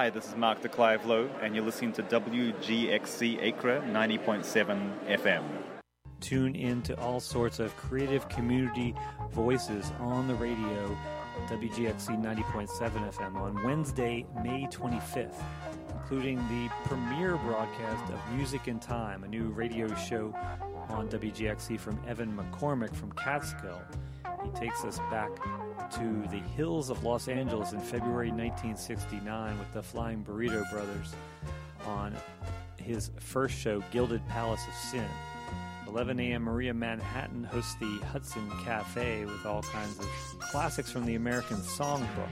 Hi, this is Mark de Clive-Lowe, and you're listening to WGXC Acra 90.7 FM. Tune in to all sorts of creative community voices on the radio, WGXC 90.7 FM, on Wednesday, May 25th, including the premiere broadcast of Music in Time, a new radio show on WGXC from Evan McCormick from Catskill. He takes us back to the hills of Los Angeles in February 1969 with the Flying Burrito Brothers on his first show, Gilded Palace of Sin. 11 a.m. Maria Manhattan hosts the Hudson Cafe with all kinds of classics from the American Songbook.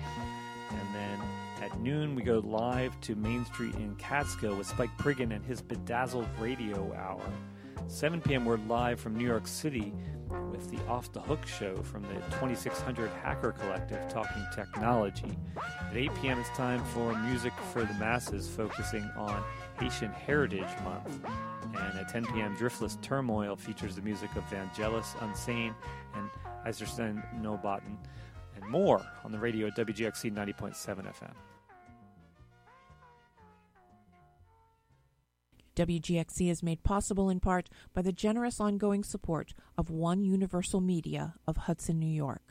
And then at noon, we go live to Main Street in Catskill with Spike Priggen and his Bedazzled Radio Hour. 7 p.m., we're live from New York City with the Off the Hook show from the 2600 Hacker Collective talking technology. At 8 p.m., it's time for Music for the Masses, focusing on Haitian Heritage Month. And at 10 p.m., Driftless Turmoil features the music of Vangelis, Unsane, and Einstürzende Neubauten, and more on the radio at WGXC 90.7 FM. WGXC is made possible in part by the generous ongoing support of One Universal Media of Hudson, New York.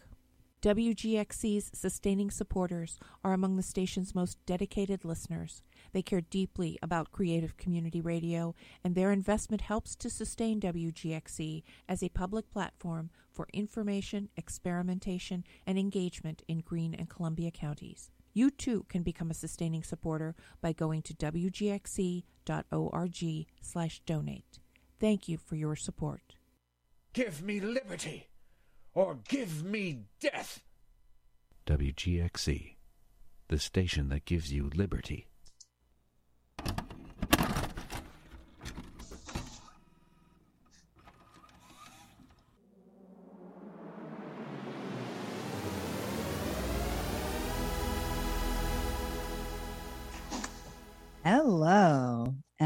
WGXC's sustaining supporters are among the station's most dedicated listeners. They care deeply about creative community radio, and their investment helps to sustain WGXC as a public platform for information, experimentation, and engagement in Greene and Columbia counties. You too can become a sustaining supporter by going to wgxc.org slash donate. Thank you for your support. Give me liberty, or give me death. WGXC, the station that gives you liberty.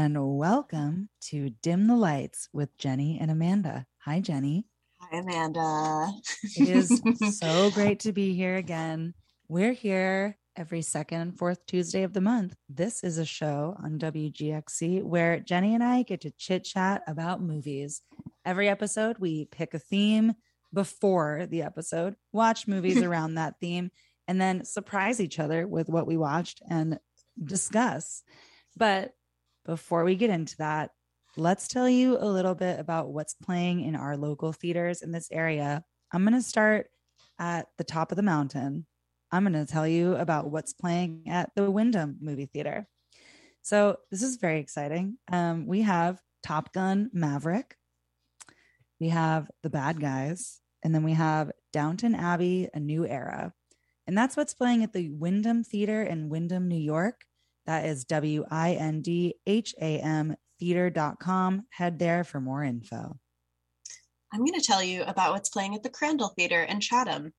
And welcome to Dim the Lights with Jenny and Amanda. Hi, Jenny. Hi, Amanda. It is so great to be here again. We're here every second and fourth Tuesday of the month. This is a show on WGXC where Jenny and I get to chit chat about movies. Every episode, we pick a theme before the episode, watch movies around that theme, and then surprise each other with what we watched and discuss. But before we get into that, let's tell you a little bit about what's playing in our local theaters in this area. I'm going to start at the top of the mountain. I'm going to tell you about what's playing at the Wyndham movie theater. So, this is very exciting. Um, we have Top Gun Maverick, we have The Bad Guys, and then we have Downton Abbey, A New Era. And that's what's playing at the Wyndham Theater in Wyndham, New York. That is W I N D H A M theater.com. Head there for more info. I'm going to tell you about what's playing at the Crandall Theater in Chatham.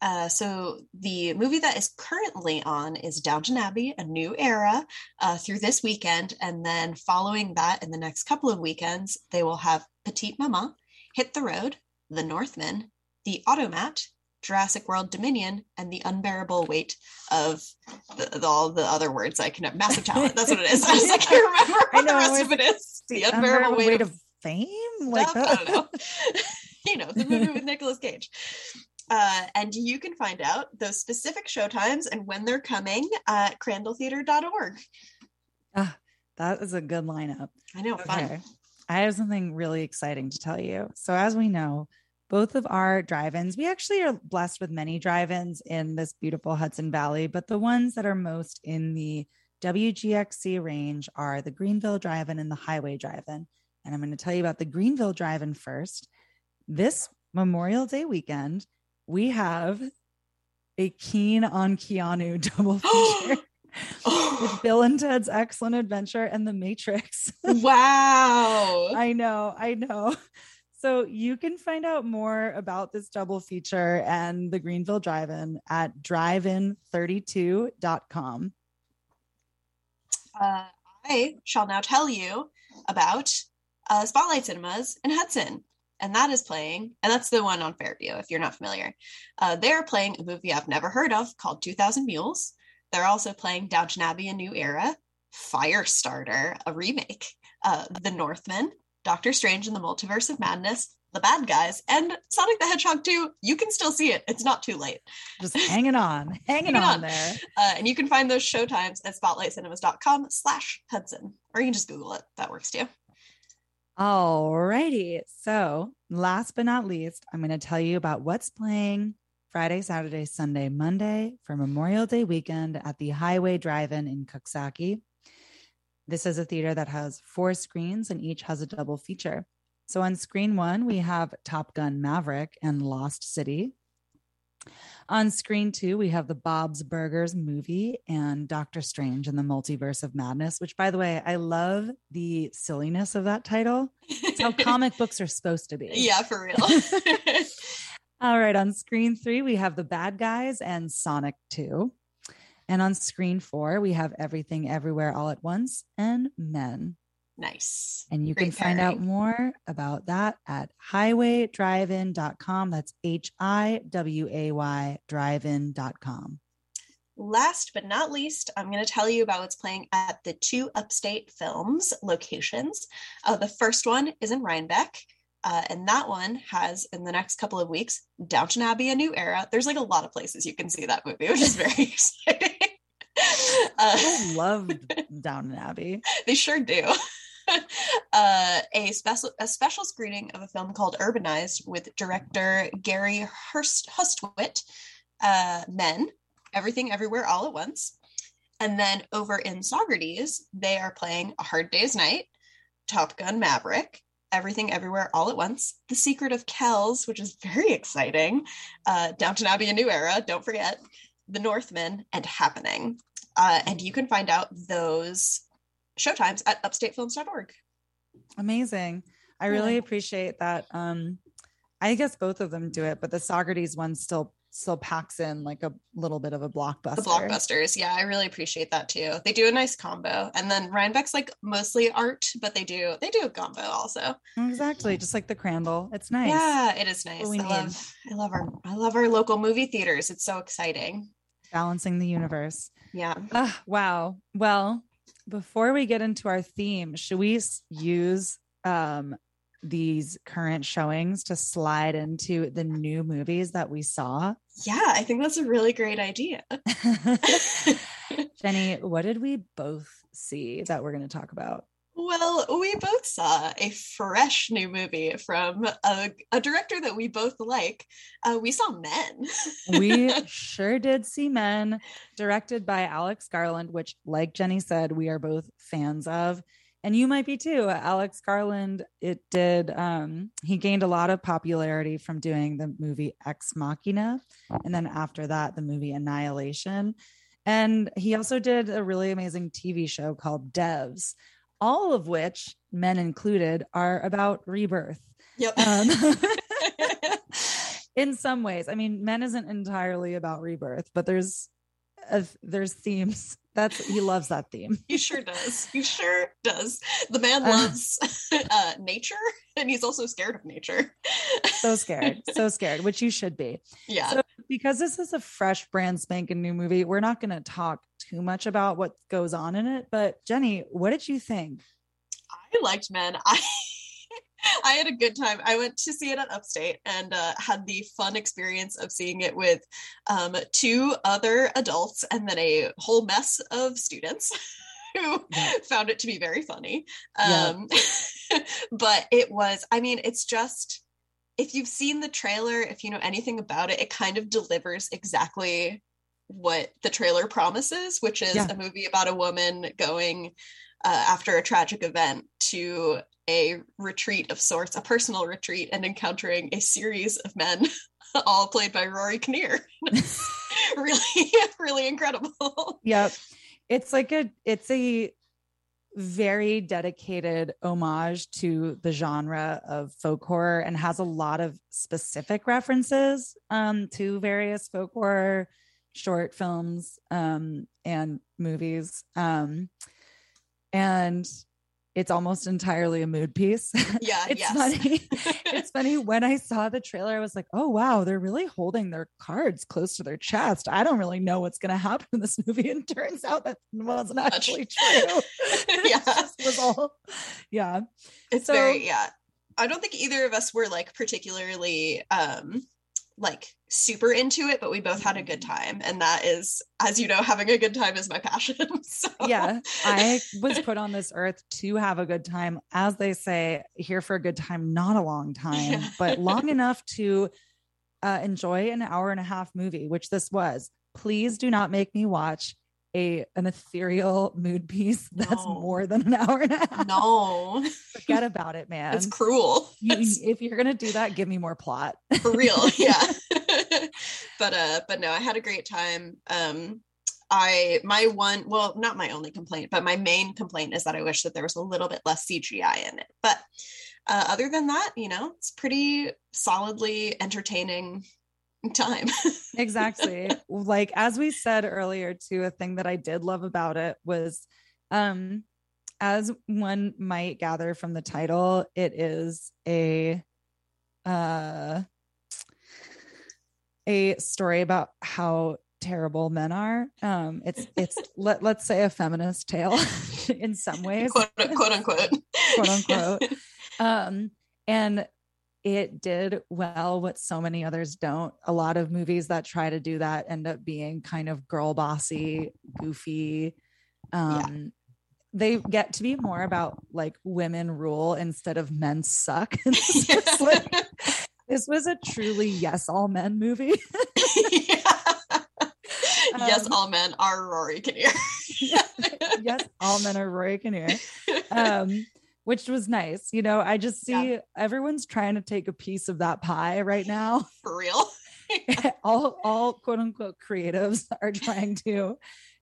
Uh, so the movie that is currently on is Downton Abbey: A New Era uh, through this weekend, and then following that, in the next couple of weekends, they will have Petite Maman, Hit the Road, The Northman, The Automat, Jurassic World Dominion, and the unbearable weight of the, the, all the other words I can have. Massive talent. That's what it is. I, just, I can't remember what I know, the rest of it is. The, unbearable, weight, of, fame. Like stuff. I don't know. you know, the movie with Nicolas Cage. Uh, and you can find out those specific showtimes and when they're coming at crandalltheater.org. Ah, that is a good lineup. I know, fun. I have something really exciting to tell you. So, as we know, both of our drive ins, we actually are blessed with many drive ins in this beautiful Hudson Valley, but the ones that are most in the WGXC range are the Greenville Drive In and the Highway Drive In. And I'm going to tell you about the Greenville Drive In first. This Memorial Day weekend, we have a keen on Keanu double oh. feature with Bill and Ted's Excellent Adventure and The Matrix. wow. I know, I know. So you can find out more about this double feature and the Greenville Drive-In at drivein32.com. Uh, I shall now tell you about uh, Spotlight Cinemas in Hudson. And that is playing, and that's the one on Fairview, if you're not familiar. Uh, they're playing a movie I've never heard of called 2000 Mules. They're also playing Downton Abbey, A New Era, Firestarter, a remake, uh, The Northman, Doctor Strange and the Multiverse of Madness, The Bad Guys, and Sonic the Hedgehog 2. You can still see it. It's not too late. Just hanging on, hanging, Hanging on, on. there. Uh, and you can find those showtimes at spotlightcinemas.com slash Hudson. Or you can just Google it. That works too. Alrighty. So, last but not least, I'm going to tell you about what's playing Friday, Saturday, Sunday, Monday for Memorial Day weekend at the Highway Drive In in Coxsackie. This is a theater that has four screens and each has a double feature. So, on screen one, we have Top Gun Maverick and Lost City. On screen two, we have the Bob's Burgers movie and Doctor Strange and the Multiverse of Madness, which, by the way, I love the silliness of that title. It's how comic books are supposed to be. Yeah, for real. All right. On screen three, we have the bad guys and Sonic 2. And on screen four, we have Everything Everywhere All at Once and Men. nice. And you Great can find out more about that at highwaydrivein.com. That's H I W A Y drive-in.com. Last but not least, I'm going to tell you about what's playing at the two Upstate Films locations. Uh, the first one is in Rhinebeck. Uh, and that one has in the next couple of weeks Downton Abbey, a new era. There's like a lot of places you can see that movie, which is very exciting. I uh, loved Downton Abbey. they sure do. uh, a special a special screening of a film called Urbanized with director Gary Hurst Hustwit. Uh, Men, Everything Everywhere All at Once, and then over in Saugerties, they are playing A Hard Day's Night, Top Gun Maverick. Everything Everywhere All at Once, The Secret of Kells, which is very exciting, uh, Downton Abbey, A New Era, don't forget, The Northman, and Happening. Uh, and you can find out those showtimes at upstatefilms.org. Amazing. I really appreciate that. Um, I guess both of them do it, but the Saugerties one still still packs in like a little bit of a blockbuster. The blockbusters. Yeah, I really appreciate that too. They do a nice combo. And then Rhinebeck's like mostly art, but they do they do a combo also. Exactly, just like the Crandall. It's nice. Yeah, it is nice. we I need. love I love our I love our local movie theaters. It's so exciting. Balancing the universe. Yeah. Ah, wow. Well, before we get into our theme, should we use um, these current showings to slide into the new movies that we saw? Yeah, I think that's a really great idea. Jenny, what did we both see that we're going to talk about? Well, we both saw a fresh new movie from a, a director that we both like. Uh, we saw Men. we sure did see Men, directed by Alex Garland, which, like Jenny said, we are both fans of. And you might be too. Alex Garland, it did, um, he gained a lot of popularity from doing the movie Ex Machina. And then after that, the movie Annihilation. And he also did a really amazing TV show called Devs, all of which, men included, are about rebirth. Yep. Um, in some ways i mean men isn't entirely about rebirth but there's a, there's themes that's he loves that theme he sure does. He sure does. The man Uh. loves uh, nature, and he's also scared of nature. so scared so scared which you should be yeah. so because this is a fresh brand spanking new movie we're not going to talk too much about what goes on in it but jenny what did you think I liked Men. I I had a good time. I went to see it at Upstate and uh, had the fun experience of seeing it with um, two other adults and then a whole mess of students who Yeah. found it to be very funny. Yeah. Um, but it was, I mean, it's just, if you've seen the trailer, if you know anything about it, it kind of delivers exactly what the trailer promises, which is Yeah. a movie about a woman going uh, after a tragic event to a retreat of sorts, a personal retreat, and encountering a series of men, all played by Rory Kinnear. really, really incredible. Yep. It's like a it's a very dedicated homage to the genre of folk horror and has a lot of specific references um, to various folk horror short films um, and movies. Um, and it's almost entirely a mood piece. Yeah, it's yes. funny. it's funny when I saw the trailer, I was like, oh wow, they're really holding their cards close to their chest. I don't really know what's gonna happen in this movie. And turns out that wasn't actually true. Yeah. was all yeah. it's So- very yeah i don't think either of us were like particularly um like super into it but we both had a good time and that is as you know having a good time is my passion so Yeah. I was put on this earth to have a good time. As they say, here for a good time, not a long time, Yeah. but long enough to uh, enjoy an hour and a half movie, which this was. Please do not make me watch a an ethereal mood piece that's No. more than an hour and a half. no Forget about it, man. it's cruel You- if you're gonna do that, give me more plot. for real yeah but uh but no i had a great time um i my one well not my only complaint but my main complaint is that i wish that there was a little bit less cgi in it but uh, other than that you know it's pretty solidly entertaining time. Exactly. Like as we said earlier too a thing that i did love about it was um as one might gather from the title it is a uh a story about how terrible men are. Um it's it's let, let's say a feminist tale in some ways. Quote, quote unquote. Quote, unquote. um and it did well what so many others don't a lot of movies that try to do that end up being kind of girl bossy goofy um they get to be more about like women rule instead of men suck It's just like, this was a truly yes all men movie Yeah. yes, Um, all men are Rory Kinnear. yes all men are rory kinnear um which was nice you know i just see Yeah. everyone's trying to take a piece of that pie right now For real. all all quote unquote creatives are trying to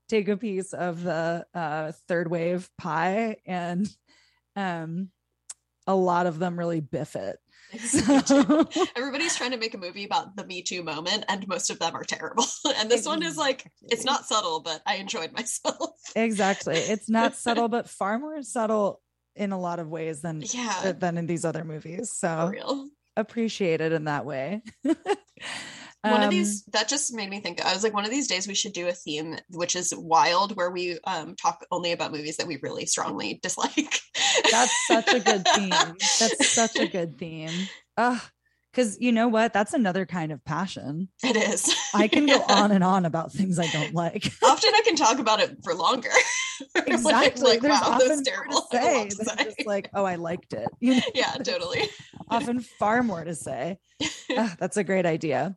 take a piece of the uh third wave pie and um a lot of them really biff it so, Everybody's trying to make a movie about the Me Too moment, and most of them are terrible. And this one is like, it's not subtle, but I enjoyed myself. exactly it's not subtle but far more subtle in a lot of ways than Yeah, than in these other movies so appreciate it in that way one of Um, these that just made me think i was like one of these days we should do a theme which is wild where we um talk only about movies that we really strongly dislike That's such a good theme. That's such a good theme. Ugh. Because you know what? That's another kind of passion. it is I can go Yeah. on and on about things I don't like. often i can talk about it for longer exactly. like, There's wow often terrible to I have a say than say. just like, oh, I liked it. You know, yeah totally often far more to say. Ugh, that's a great idea.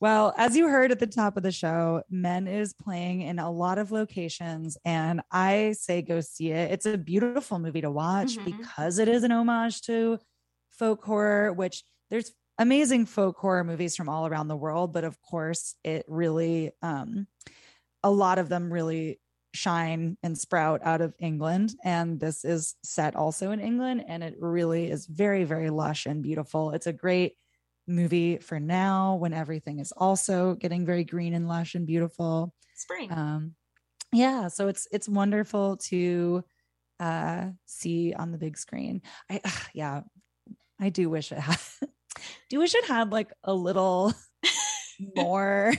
Well, as you heard at the top of the show, Men is playing in a lot of locations, and I say go see it. It's a beautiful movie to watch Mhm. because it is an homage to folk horror, which there's amazing folk horror movies from all around the world, but of course, it really, um, a lot of them really shine and sprout out of England. And this is set also in England, and it really is very, very lush and beautiful. It's a great movie for now when everything is also getting very green and lush and beautiful. spring Um, yeah, so it's it's wonderful to uh see on the big screen. I yeah, I do wish it had do wish it had like a little more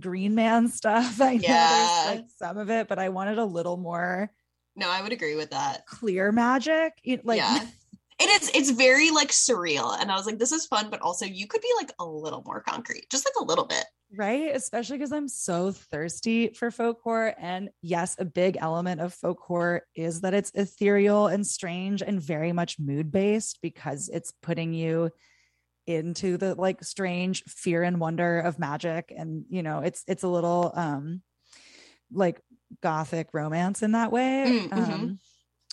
green man stuff. I know Yeah. there's like some of it, but I wanted a little more no i would agree with that clear magic. It, like yeah it is it's very like surreal and i was like this is fun but also you could be like a little more concrete just like a little bit right especially because i'm so thirsty for folk horror and yes a big element of folk horror is that it's ethereal and strange and very much mood based because it's putting you into the like strange fear and wonder of magic and you know it's it's a little um like gothic romance in that way Mm, mhm. um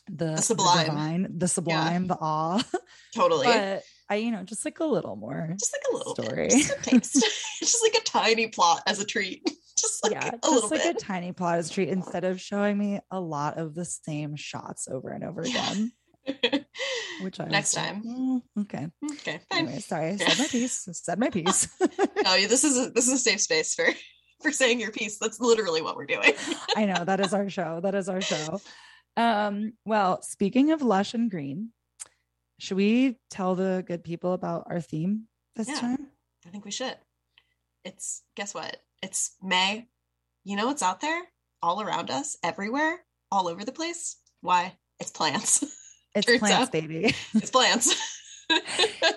the, The sublime. divine the sublime the awe totally but I, you know, just like a little more. Just like a little Story. bit. Just a taste. just like a tiny plot as a treat. Just like yeah, a just little like bit. a tiny plot as a treat instead of showing me a lot of the same shots over and over Yeah. Which I Next like, time. "Mm, okay. okay. Anyway, sorry, I said my piece. Said my piece. No, this is a, this is a safe space for for saying your piece. That's literally what we're doing. I know that is our show. That is our show. Um, well, speaking of lush and green, should we tell the good people about our theme this Yeah. time? I think we should. It's guess what? It's May. You know what's out there? All around us, everywhere, all over the place. Why? It's plants. It's Turns plants, out. baby. it's plants.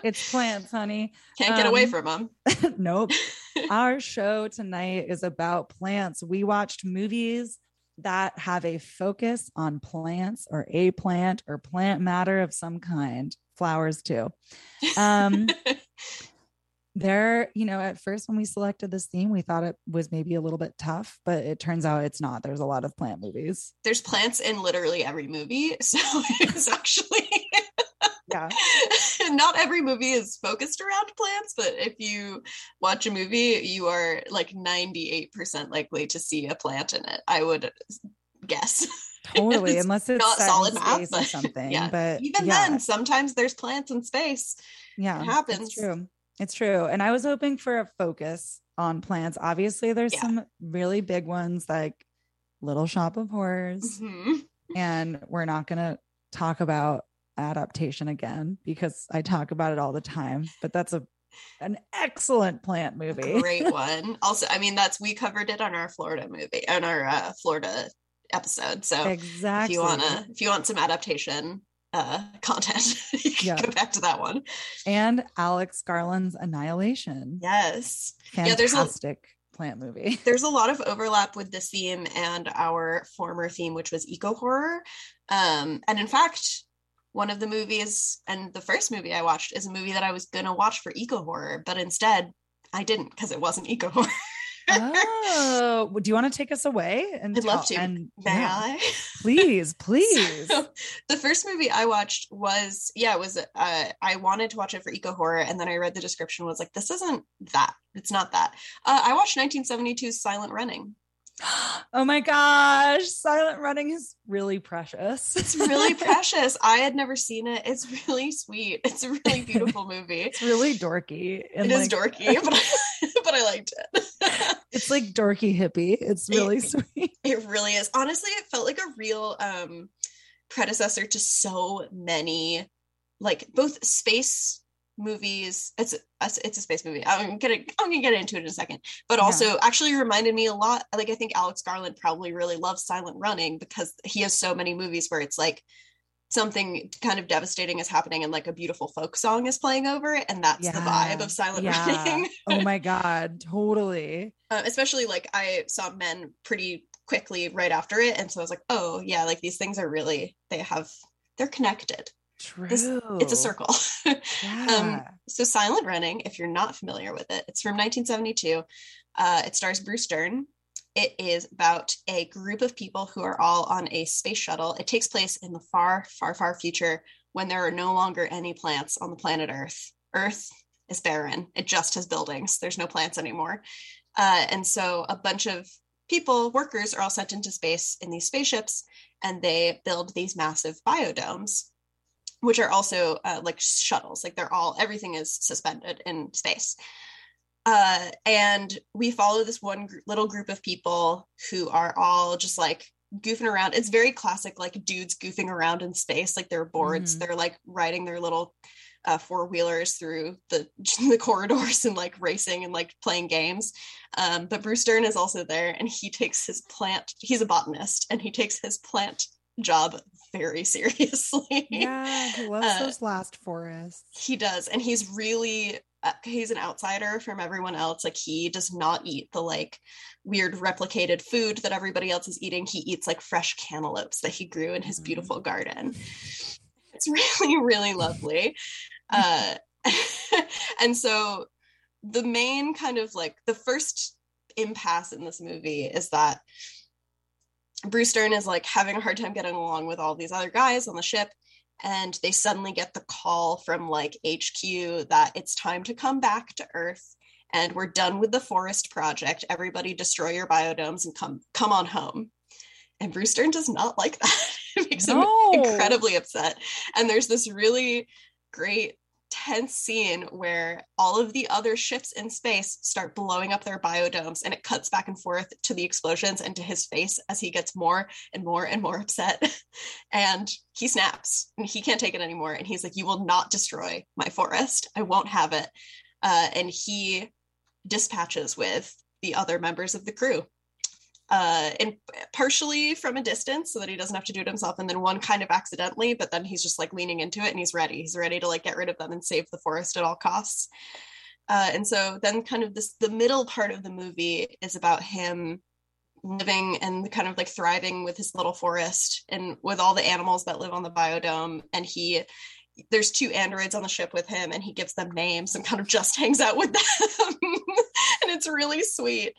it's plants, honey. Can't get away Um, from them. nope. Our show tonight is about plants. We watched movies that have a focus on plants or a plant or plant matter of some kind, flowers too. Um, there, you know, at first when we selected this theme, we thought it was maybe a little bit tough, but it turns out it's not. There's a lot of plant movies. There's plants in literally every movie, so it's actually Yeah. not every movie is focused around plants, but if you watch a movie, you are like 98% likely to see a plant in it. I would guess. Totally. It's Unless it's not solid space or something. yeah. But Even yeah. then, sometimes there's plants in space. yeah It happens. true it's true and i was hoping for a focus on plants obviously there's Yeah. some really big ones like little shop of horrors Mhm. and we're not going to talk about adaptation again because i talk about it all the time but that's a an excellent plant movie Great one. Also, I mean, that's we covered it on our Florida movie, on our uh, Florida episode. So exactly if you wanna, if you want some adaptation uh content, you can Yeah. go back to that one. and alex garland's annihilation Yes. Yeah, there's a- fantastic plant movie there's a lot of overlap with this theme and our former theme, which was eco horror. Um, and in fact, one of the movies and the first movie I watched is a movie that I was gonna watch for eco horror, but instead I didn't because it wasn't eco horror. Oh do you want to take us away and I'd love to. and May yeah, I? please please So, the first movie I watched was yeah, it was uh I wanted to watch it for eco horror and then I read the description was like this isn't that. It's not that. Uh, I watched 1972's Silent Running. oh my gosh, Silent Running is really precious. It's really precious. I had never seen it. It's really sweet. It's a really beautiful movie. It's really dorky. It is like, dorky, but I, but I liked it. It's like dorky hippie. It's really It- sweet. It really is. Honestly, it felt like a real um predecessor to so many like both space movies. It's a, it's a space movie. I'm gonna I'm gonna get into it in a second. But Yeah. also actually reminded me a lot like I think Alex Garland probably really loves Silent Running because he has so many movies where it's like something kind of devastating is happening and like a beautiful folk song is playing over it and that's the vibe of Silent Running. oh my god, totally. uh, especially like I saw men pretty quickly right after it, and so I was like, oh yeah, like these things are really they have they're connected. True. This- It's a circle. Yeah. um, so Silent Running, if you're not familiar with it, it's from 1972. Uh, it stars Bruce Dern. It is about a group of people who are all on a space shuttle. It takes place in the far, far, far future when there are no longer any plants on the planet Earth. Earth is barren. It just has buildings. There's no plants anymore. Uh, and so a bunch of people, workers, are all sent into space in these spaceships, and they build these massive biodomes, which are also uh, like shuttles. Like they're all everything is suspended in space. Uh, and we follow this one gr- little group of people who are all just like goofing around. It's very classic, like dudes goofing around in space. Like they're boards. Mhm. They're like riding their little uh, four wheelers through the the corridors and like racing and like playing games. Um, but Bruce Dern is also there, and he takes his plant. He's a botanist, and he takes his plant job very seriously. yeah, he loves uh, those last forests. He does, and he's really he's an outsider from everyone else. Like he does not eat the like weird replicated food that everybody else is eating. He eats like fresh cantaloupes that he grew in his Mhm. beautiful garden. It's really really lovely. Uh, and so the main kind of like the first impasse in this movie is that Bruce Dern is like having a hard time getting along with all these other guys on the ship and they suddenly get the call from like HQ that it's time to come back to Earth and we're done with the forest project. Everybody destroy your biodomes and come come on home. And Bruce Dern does not like that. it makes No. him incredibly upset. And there's this really great tense scene where all of the other ships in space start blowing up their biodomes and it cuts back and forth to the explosions and to his face as he gets more and more and more upset. And he snaps and he can't take it anymore. And he's like you will not destroy my forest. I won't have it. Uh, and he dispatches with the other members of the crew uh, and partially from a distance so that he doesn't have to do it himself and then one kind of accidentally but then he's just like leaning into it and he's ready. He's ready to like get rid of them and save the forest at all costs. Uh, and so then kind of this the middle part of the movie is about him living and kind of like thriving with his little forest and with all the animals that live on the biodome and he there's two androids on the ship with him and he gives them names and kind of just hangs out with them and it's really sweet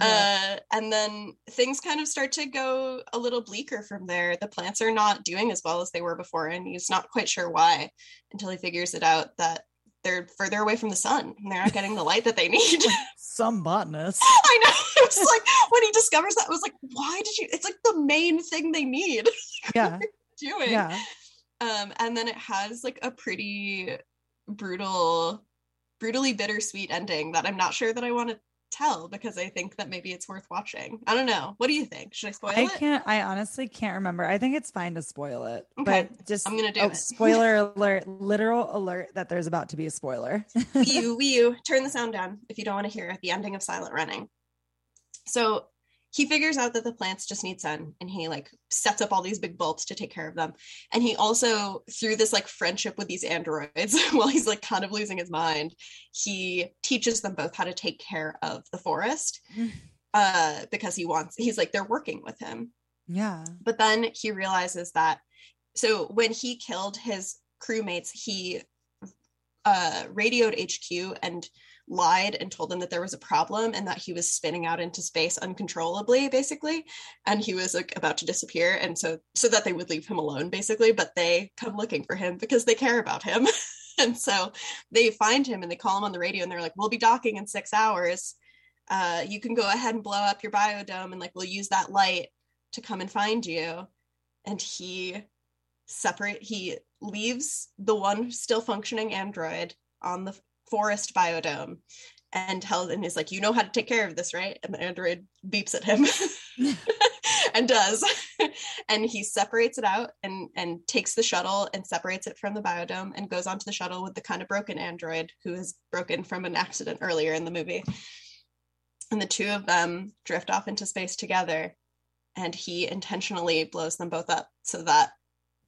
uh, and then things kind of start to go a little bleaker from there the plants are not doing as well as they were before and he's not quite sure why until he figures it out that they're further away from the sun and they're not getting the light that they need Some botanist. I know. It was like when he discovers that, it was like, why did you? It's like the main thing they need Yeah. doing. Yeah. Um, and then it has like a pretty brutal, brutally bittersweet ending that I'm not sure that I want to tell because I think that maybe it's worth watching. I don't know. What do you think? Should I spoil I it? I can't. I honestly can't remember. I think it's fine to spoil it, Okay, but just I'm gonna do oh, it. spoiler alert! Literal alert that there's about to be a spoiler. Wii U, Wii U, turn the sound down if you don't want to hear the ending of Silent Running. So he figures out that the plants just need sun and he like sets up all these big bulbs to take care of them. And he also, through this like friendship with these androids, while he's like kind of losing his mind, he teaches them both how to take care of the forest. Uh, because he wants, he's like, they're working with him. yeah. But then he realizes that so when he killed his crewmates, he uh, radioed HQ and lied and told them that there was a problem and that he was spinning out into space uncontrollably, basically, and he was like about to disappear, and so so that they would leave him alone, basically. But they come looking for him because they care about him, and so they find him and they call him on the radio and they're like, "We'll be docking in six hours. Uh, you can go ahead and blow up your biodome, and like we'll use that light to come and find you." And he separate he leaves the one still functioning android on the forest biodome and tells and is like you know how to take care of this right? And the android beeps at him and does. And he separates it out and and takes the shuttle and separates it from the biodome and goes onto the shuttle with the kind of broken android who is broken from an accident earlier in the movie. And the two of them drift off into space together and he intentionally blows them both up so that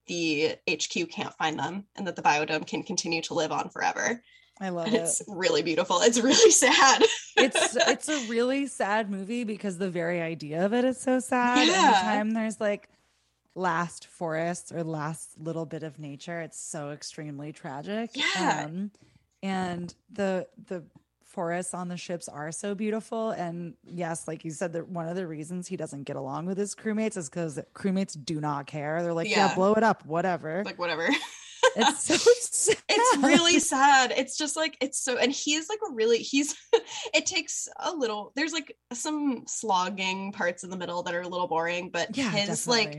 the HQ can't find them and that the biodome can continue to live on forever. I love And it. it's really beautiful. It's really sad. it's it's a really sad movie because the very idea of it is so sad. Yeah. Anytime there's like last forest or last little bit of nature, it's so extremely tragic. Yeah. Um, and the the forests on the ships are so beautiful. And yes, like you said, that one of the reasons he doesn't get along with his crewmates is because crewmates do not care. They're like, yeah, Yeah. blow it up, whatever. like whatever. it's so sad. it's really sad. It's just like it's so and he is like a really he's it takes a little there's like some slogging parts in the middle that are a little boring, but yeah, his like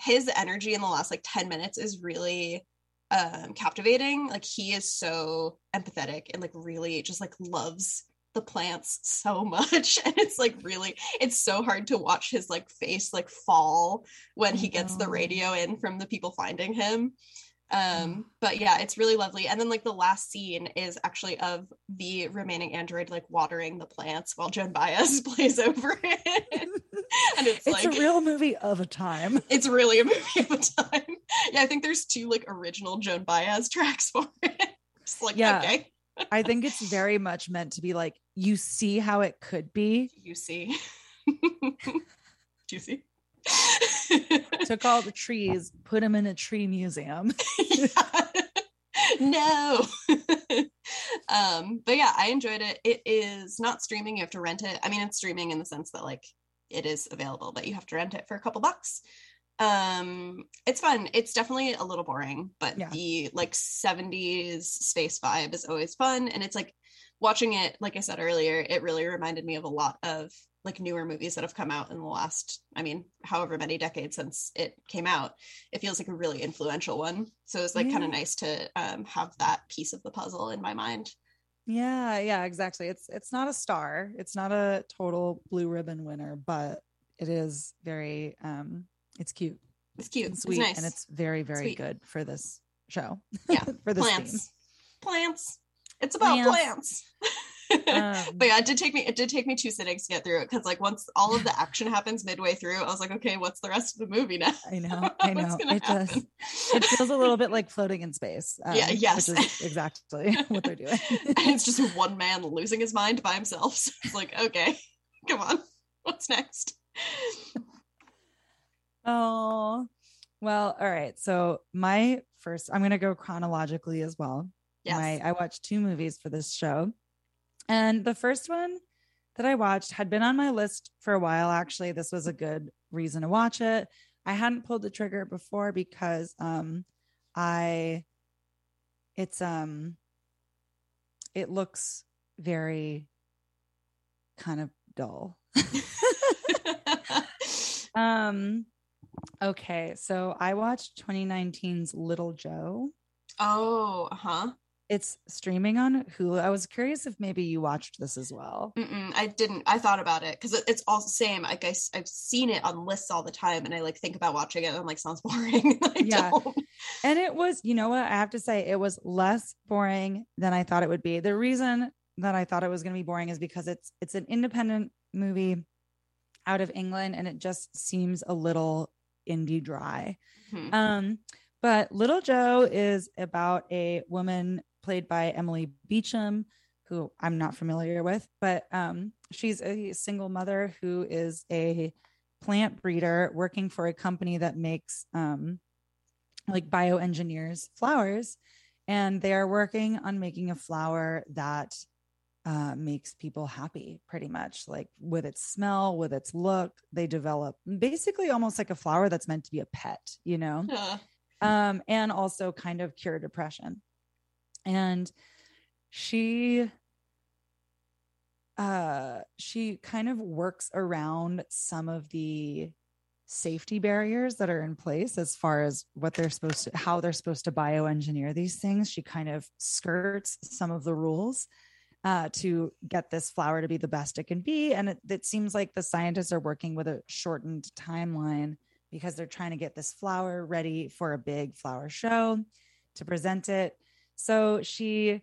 his energy in the last like 10 minutes is really um captivating like he is so empathetic and like really just like loves the plants so much. And it's like really it's so hard to watch his like face like fall when he gets the radio in from the people finding him um but yeah it's really lovely and then like the last scene is actually of the remaining android like watering the plants while joan baez plays over it and it's, it's like a real movie of a time. it's really a movie of a time. Yeah, I think there's two like original Joan Baez tracks for it. Just like Yeah. okay, I think it's very much meant to be like you see how it could be. you see. Juicy. Took all the trees, put them in a tree museum. no. um, but yeah, I enjoyed it. It is not streaming, you have to rent it. I mean, it's streaming in the sense that like it is available, but you have to rent it for a couple bucks. Um, it's fun. It's definitely a little boring, but Yeah. the like 70s space vibe is always fun. And it's like watching it, like I said earlier, it really reminded me of a lot of like newer movies that have come out in the last, I mean, however many decades since it came out. It feels like a really influential one. So it's like kind of nice to um, have that piece of the puzzle in my mind. Yeah, yeah, exactly. It's it's not a star. It's not a total blue ribbon winner, but it is very um it's cute It's cute. and It's sweet nice. and it's very very Sweet. good for this show. Yeah, for this plants. theme. Plants. It's about Plants. plants. Um, but yeah, it did take me it did take me two sittings to get through it because like once all of the action happens midway through, I was like, okay, what's the rest of the movie now? I know, I know. It does. happen? It feels a little bit like floating in space. um, Yeah, yes. Exactly what they're doing. and it's just one man losing his mind by himself. So it's like, okay, come on, what's next? Oh, well, all right. So my first, I'm going to go chronologically as well. Yes. My, I watched two movies for this show. And the first one that I watched had been on my list for a while. Actually, this was a good reason to watch it. I hadn't pulled the trigger before because um I it's um it looks very kind of dull. um okay, so I watched 2019's Little Joe. oh, uh huh. It's streaming on Hulu. I was curious if maybe you watched this as well. Mm-mm, I didn't. I thought about it because it's all the same. Like I, have seen it on lists all the time, and I like think about watching it. and I'm like, sounds boring. Yeah. don't. And it was, you know what? I have to say, it was less boring than I thought it would be. The reason that I thought it was going to be boring is because it's it's an independent movie out of England, and it just seems a little indie dry. Mhm. Um, but Little Joe is about a woman played by Emily Beecham, who I'm not familiar with, but um, she's a single mother who is a plant breeder working for a company that makes um, like bioengineers flowers. And they are working on making a flower that uh, makes people happy, pretty much like with its smell, with its look. They develop basically almost like a flower that's meant to be a pet, you know? Uh, um, and also kind of cure depression. And she uh she kind of works around some of the safety barriers that are in place as far as what they're supposed to how they're supposed to bioengineer these things she kind of skirts some of the rules uh, to get this flower to be the best it can be and it, it seems like the scientists are working with a shortened timeline because they're trying to get this flower ready for a big flower show to present it. So she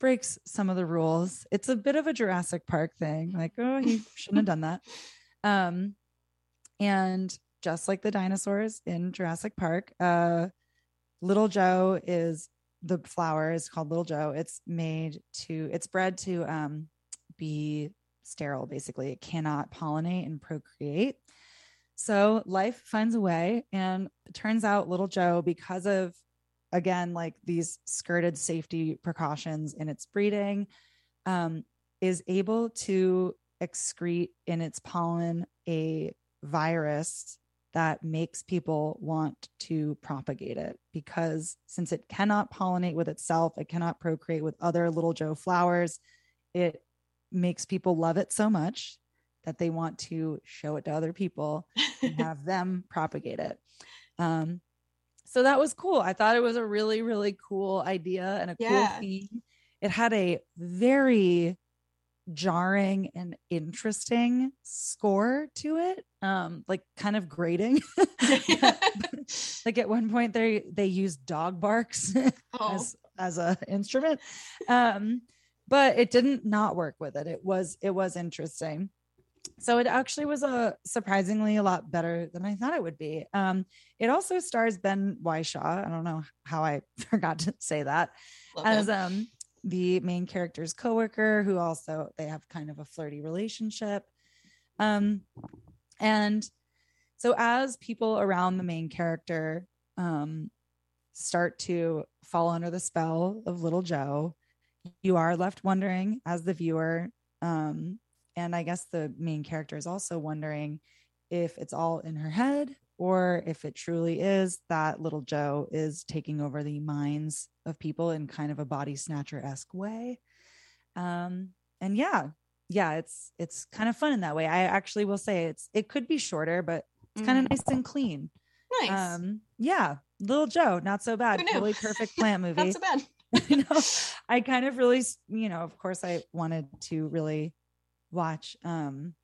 breaks some of the rules. It's a bit of a Jurassic Park thing. Like, oh, he shouldn't have done that. Um, and just like the dinosaurs in Jurassic Park, uh, Little Joe is the flower is called Little Joe. It's made to, it's bred to um, be sterile, basically. It cannot pollinate and procreate. So life finds a way. And it turns out Little Joe, because of, again, like these skirted safety precautions in its breeding, um, is able to excrete in its pollen a virus that makes people want to propagate it because since it cannot pollinate with itself, it cannot procreate with other little Joe flowers, it makes people love it so much that they want to show it to other people and have them propagate it. Um, so that was cool. I thought it was a really, really cool idea and a Yeah. cool theme. It had a very jarring and interesting score to it um like kind of grating like at one point they they used dog barks oh, as as a instrument um but it didn't not work with it it was it was interesting so it actually was a surprisingly a lot better than i thought it would be. Um it also stars ben whishaw i don't know how i forgot to say that. Love as um the main character's coworker who also they have kind of a flirty relationship. Um and so as people around the main character um start to fall under the spell of little joe you are left wondering as the viewer um and i guess the main character is also wondering if it's all in her head or if it truly is that little Joe is taking over the minds of people in kind of a body snatcher esque way. Um, and yeah, yeah, it's it's kind of fun in that way. I actually will say it's it could be shorter, but it's kind of Mm. nice and clean. Nice. Um, yeah, little Joe, not so bad. Totally perfect plant movie. Not so bad. you know, I kind of really, you know, of course, I wanted to really watch. Um,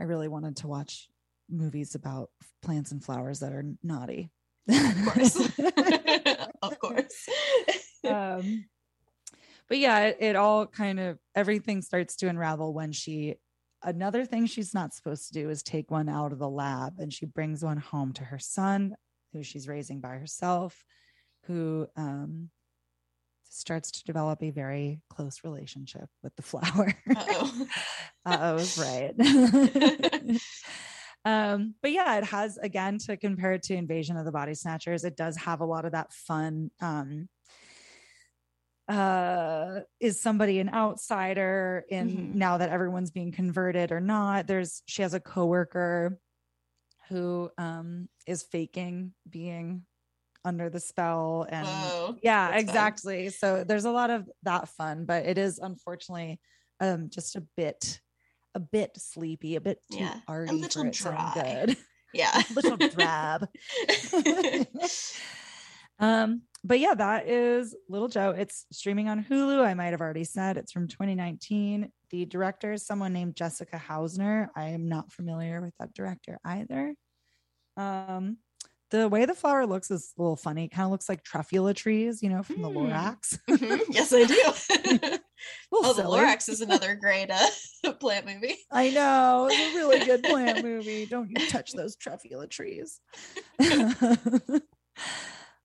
I really wanted to watch movies about plants and flowers that are naughty. Of course. of course. um, but yeah, it, it all kind of everything starts to unravel when she. Another thing she's not supposed to do is take one out of the lab, and she brings one home to her son, who she's raising by herself, who um, starts to develop a very close relationship with the flower. Oh, right. um, but yeah, it has again to compare it to Invasion of the Body Snatchers, it does have a lot of that fun. Um, uh is somebody an outsider in Mhm. now that everyone's being converted or not there's she has a coworker who um is faking being under the spell and Whoa. yeah that's fun. exactly so there's a lot of that fun but it is unfortunately um just a bit a bit sleepy a bit too Yeah, a little dry. good Yeah. a little drab um but yeah that is little joe it's streaming on hulu i might have already said it's from 2019 the director is someone named jessica hausner i am not familiar with that director either um the way the flower looks is a little funny. It kind of looks like truffula trees, you know, from the Hmm. Lorax. Mhm. Yes, I do. Oh, the. Lorax is another great uh, plant movie. I know. It's a really good plant movie. Don't you touch those truffula trees. All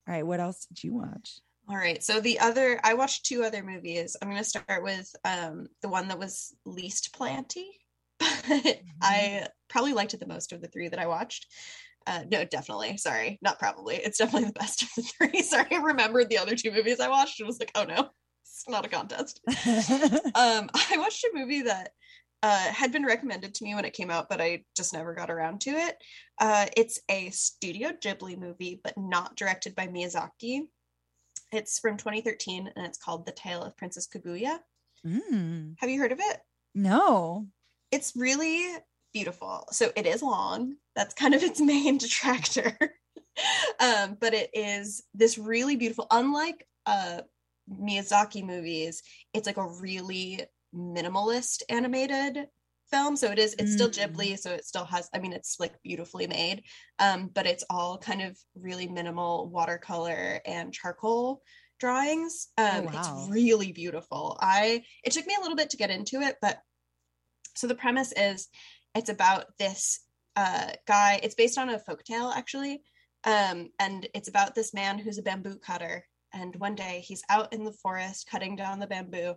right. What else did you watch? All right. So the other, I watched two other movies. I'm going to start with um, the one that was least planty, but I probably liked it the most of the three that I watched. Uh, no, definitely. Sorry, not probably. It's definitely the best of the three. Sorry, I remembered the other two movies I watched and was like, oh no, it's not a contest. um, I watched a movie that uh, had been recommended to me when it came out, but I just never got around to it. Uh, it's a Studio Ghibli movie, but not directed by Miyazaki. It's from 2013 and it's called The Tale of Princess Kaguya. Mm, Have you heard of it? no. It's really beautiful. So it is long. That's kind of its main detractor. um, but it is this really beautiful, unlike uh Miyazaki movies, it's like a really minimalist animated film. So it is it's still Mm. Ghibli, so it still has I mean it's like beautifully made. Um, but it's all kind of really minimal watercolor and charcoal drawings. Um wow. it's really beautiful. I it took me a little bit to get into it, but so the premise is it's about this uh, guy it's based on a folk tale actually um, and it's about this man who's a bamboo cutter and one day he's out in the forest cutting down the bamboo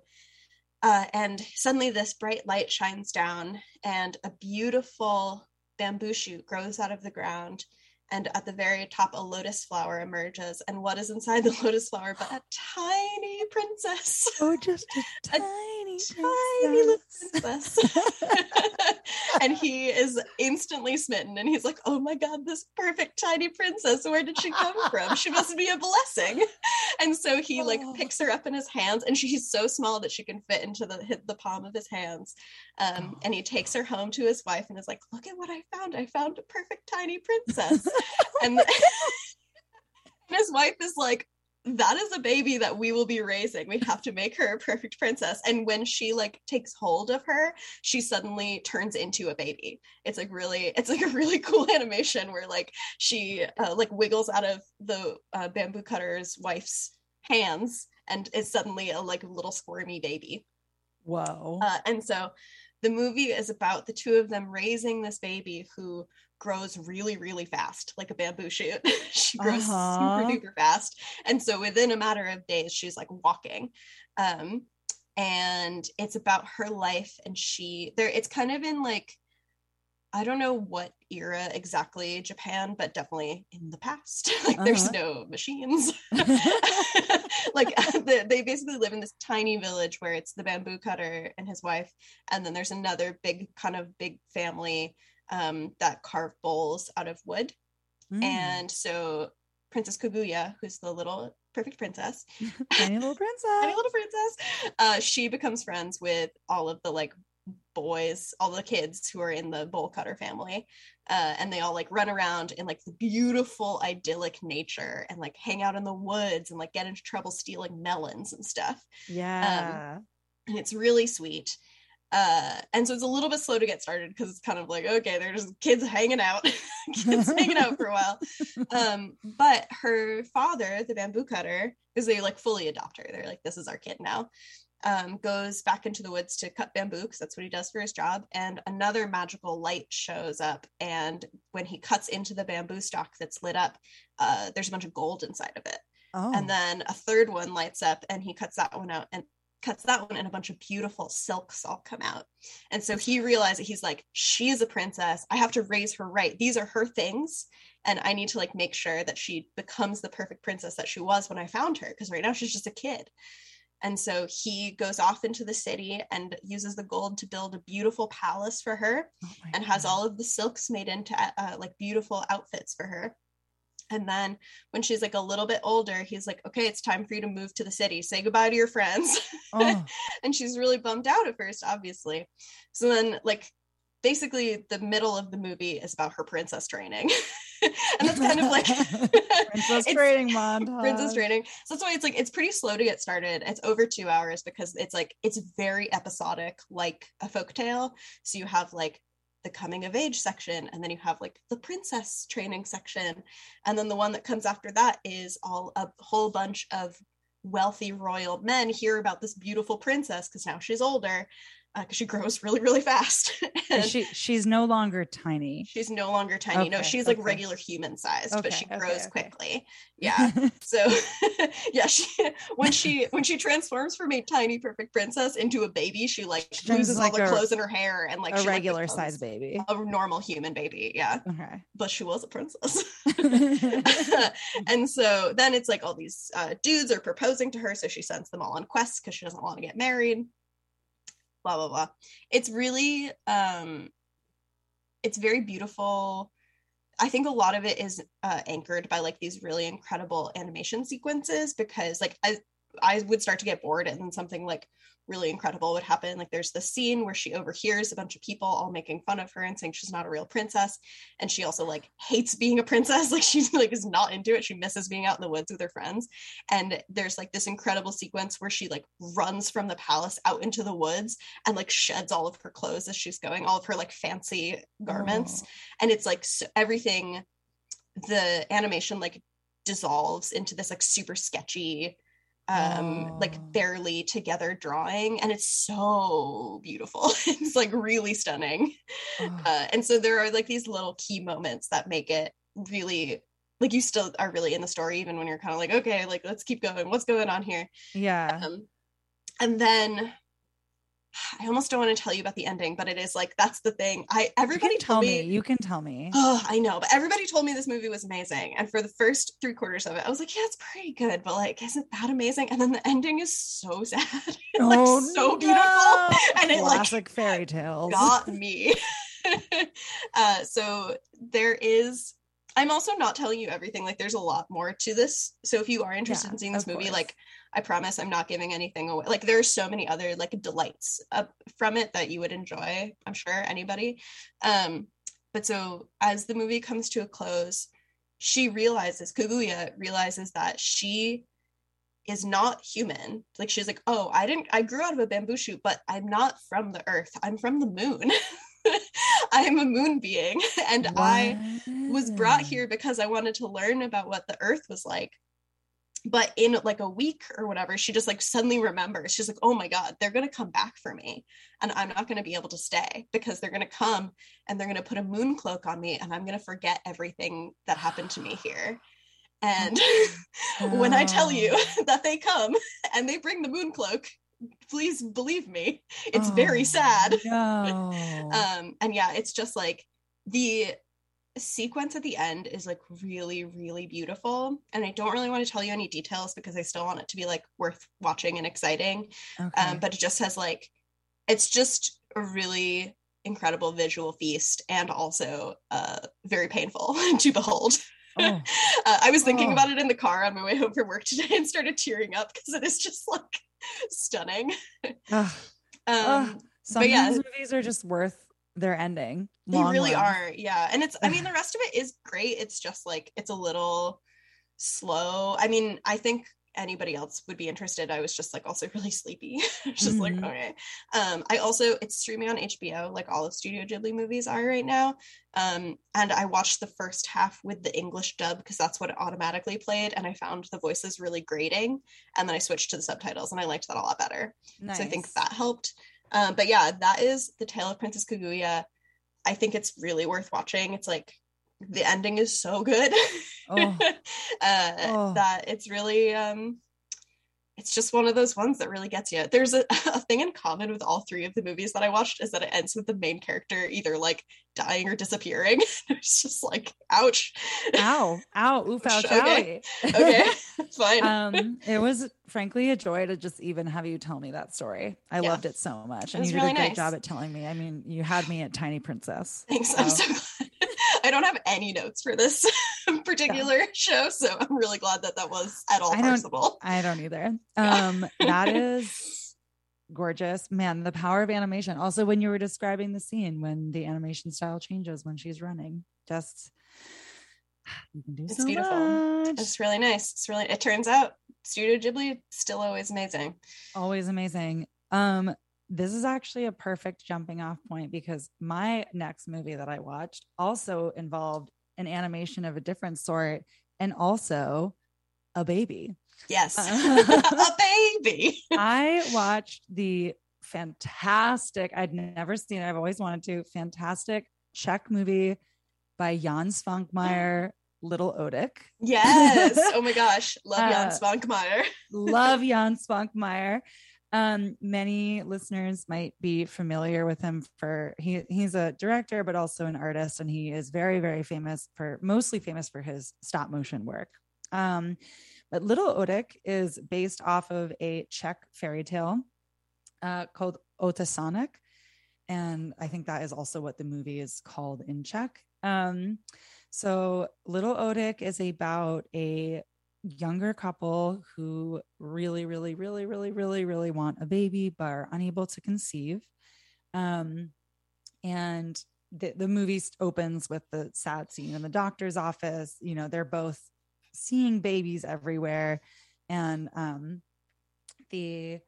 uh, and suddenly this bright light shines down and a beautiful bamboo shoot grows out of the ground and at the very top a lotus flower emerges and what is inside the lotus flower but a tiny princess? Oh, just a A tiny, tiny little princess. and he is instantly smitten and he's like, Oh my god, this perfect tiny princess, where did she come from? She must be a blessing. And so he like Oh. picks her up in his hands, and she's so small that she can fit into the hit the palm of his hands. Um, Oh. and he takes her home to his wife and is like, Look at what I found. I found a perfect tiny princess. and, and his wife is like, that is a baby that we will be raising. We have to make her a perfect princess. And when she like takes hold of her, she suddenly turns into a baby. It's like really, it's like a really cool animation where like she uh, like wiggles out of the uh, bamboo cutter's wife's hands and is suddenly a like little squirmy baby. Whoa. Uh, and so the movie is about the two of them raising this baby who grows really, really fast, like a bamboo shoot. she grows Uh-huh. super duper fast. And so within a matter of days, she's like walking. Um, and it's about her life. And she there, it's kind of in like I don't know what era exactly Japan, but definitely in the past. like there's Uh-huh. no machines. like they, they basically live in this tiny village where it's the bamboo cutter and his wife, and then there's another big kind of big family um, that carve bowls out of wood. Mm. And so Princess Kaguya, who's the little perfect princess, tiny little princess. tiny little princess, uh, she becomes friends with all of the like boys, all the kids who are in the bowl cutter family. Uh, and they all like run around in like the beautiful idyllic nature and like hang out in the woods and like get into trouble stealing melons and stuff. yeah. And it's really sweet. Uh, and so it's a little bit slow to get started because it's kind of like okay they're just kids hanging out kids hanging out for a while. Um but her father the bamboo cutter because they like fully adopt her. They're like this is our kid now um, goes back into the woods to cut bamboo because that's what he does for his job. And another magical light shows up and when he cuts into the bamboo stalk that's lit up uh, there's a bunch of gold inside of it. Oh. and then a third one lights up and he cuts that one out and cuts that one and a bunch of beautiful silks all come out. And so he realized that he's like she's a princess. I have to raise her right. These are her things. And i need to like make sure that she becomes the perfect princess that she was when i found her because right now she's just a kid. And so he goes off into the city and uses the gold to build a beautiful palace for her Oh and has God. all of the silks made into uh, like beautiful outfits for her. And then when she's like a little bit older, he's like, okay, it's time for you to move to the city. Say goodbye to your friends. Oh. and she's really bummed out at first, obviously. So then, like, basically, the middle of the movie is about her princess training. and that's kind of like princess training montage. princess training so that's why it's like it's pretty slow to get started it's over two hours because it's like it's very episodic like a folk tale so you have like the coming of age section and then you have like the princess training section and then the one that comes after that is all a whole bunch of wealthy royal men hear about this beautiful princess because now she's older because she grows really really fast. And she she's no longer tiny. she's no longer tiny. No Okay, she's like regular human sized Okay, but she grows okay. quickly. Yeah. So yeah she when she when she transforms from a tiny perfect princess into a baby she like She loses like all the a- clothes in her hair and like a she, regular becomes size baby. a normal human baby. Yeah. Okay. but she was a princess. And so then it's like all these uh, dudes are proposing to her so she sends them all on quests because she doesn't want to get married blah blah blah. It's really um it's very beautiful. I think a lot of it is uh, anchored by like these really incredible animation sequences because like i i would start to get bored and then something like really incredible would happen like there's this scene where she overhears a bunch of people all making fun of her and saying she's not a real princess and she also like hates being a princess. Like she's like is not into it. She misses being out in the woods with her friends. And there's like this incredible sequence where she like runs from the palace out into the woods and like sheds all of her clothes as she's going all of her like fancy garments. And it's like so everything the animation like dissolves into this like super sketchy um like Oh. barely together drawing and it's so beautiful it's like really stunning Oh. uh, and so there are like these little key moments that make it really like you still are really in the story even when you're kind of like okay like let's keep going what's going on here yeah. um and then i almost don't want to tell you about the ending but it is like that's the thing i everybody told me. You can tell me. Oh, I know, but everybody told me this movie was amazing. And for the first three quarters of it, I was like, yeah, it's pretty good, but like, isn't that amazing? And then the ending is so sad. like Oh, so no. beautiful. And it like fairy tales. got me. uh, so there is. I'm also not telling you everything. Like, there's a lot more to this. So if you are interested Yeah, in seeing this movie, course. like, I promise I'm not giving anything away. Like, there's so many other like delights uh, from it that you would enjoy. I'm sure anybody. Um, but so as the movie comes to a close, she realizes Kaguya realizes that she is not human. Like she's like, oh, I didn't. I grew out of a bamboo shoot, but I'm not from the earth. I'm from the moon. I am a moon being, and I was brought here because I wanted to learn about what the earth was like. But in like a week or whatever, she just like suddenly remembers. She's like, oh my God, they're going to come back for me. And I'm not going to be able to stay because they're going to come and they're going to put a moon cloak on me and I'm going to forget everything that happened to me here. And when I tell you Oh. that they come and they bring the moon cloak, please believe me, it's very Oh, sad No. um and yeah it's just like the sequence at the end is like really really beautiful and i don't really want to tell you any details because i still want it to be like worth watching and exciting okay. um but it just has like it's just a really incredible visual feast and also uh, very painful to behold. Oh. Uh, I was thinking Oh. about it in the car on my way home from work today and started tearing up because it is just like stunning. Ugh. Um, Ugh. Some but yeah. of these movies are just worth their ending. they really run. are. Yeah. And it's, I mean, the rest of it is great. It's just like, it's a little slow. I mean, I think anybody else would be interested. I was just like also really sleepy. just like, Mhm. okay. Um, I also it's streaming on HBO, like all of Studio Ghibli movies are right now. Um, and I watched the first half with the English dub because that's what it automatically played, and I found the voices really grating. And then I switched to the subtitles, and I liked that a lot better. Nice. So I think that helped. Um, but yeah, that is the tale of Princess Kaguya. I think it's really worth watching. It's like the ending is so good Oh. uh, Oh. that it's really um, it's just one of those ones that really gets you. There's a, a thing in common with all three of the movies that I watched is that it ends with the main character either like dying or disappearing. it's just like, ouch. Ow. Ow. Oof. Ouch. Okay. owie. Okay, fine. um, it was frankly a joy to just even have you tell me that story. I Yeah. loved it so much, It and you did really a great nice. job at telling me. I mean, you had me at Tiny Princess. Thanks. I'm so- so glad. I don't have any notes for this particular show, so I'm really glad that that was at all I don't- possible. I don't either. Yeah. Um, that is gorgeous, man. The power of animation. Also, when you were describing the scene when the animation style changes when she's running, just you can do It's so beautiful. much. It's really nice. It's really. It turns out Studio Ghibli still always amazing. always amazing. Um, this is actually a perfect jumping off point because my next movie that I watched also involved an animation of a different sort and also a baby. Yes, Uh. a baby. I watched the fantastic, I'd never seen it, I've always wanted to, fantastic Czech movie by Jan Svankmajer, Little Otik. Yes. Oh my gosh, love Jan Uh, Svankmajer. love Jan Svankmajer. Um, many listeners might be familiar with him for he he's a director, but also an artist, and he is very, very famous for mostly famous for his stop motion work. Um, but Little Otik is based off of a Czech fairy tale uh, called Otesánek. And I think that is also what the movie is called in Czech. Um, so Little Otik is about a younger couple who really, really, really, really, really, really want a baby, but are unable to conceive. Um, and the, the movie opens with the sad scene in the doctor's office. You know, they're both seeing babies everywhere. And um, the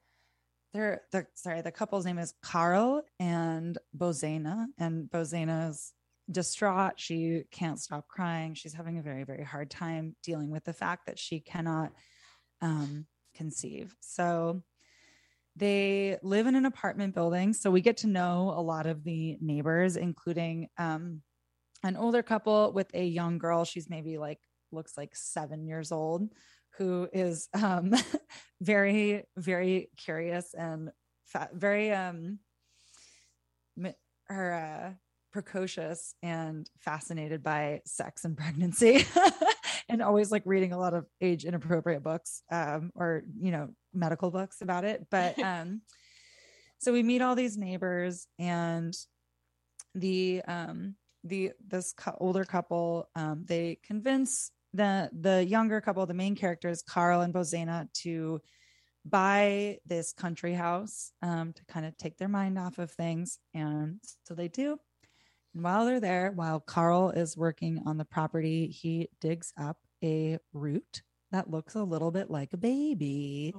they're the sorry, the couple's name is Carl and Bozena, and Bozena's distraught. She can't stop crying. She's having a very, very hard time dealing with the fact that she cannot um, conceive. So they live in an apartment building. So we get to know a lot of the neighbors, including um, an older couple with a young girl. She's maybe like, looks like seven years old, who is um, very, very curious and very, um, her, uh, precocious and fascinated by sex and pregnancy and always like reading a lot of age inappropriate books um, or you know medical books about it. But um so we meet all these neighbors and the um the this older couple um they convince the the younger couple the main characters carl and bozena to buy this country house um to kind of take their mind off of things. And so they do and while they're there, while Carl is working on the property, he digs up a root that looks a little bit like a baby.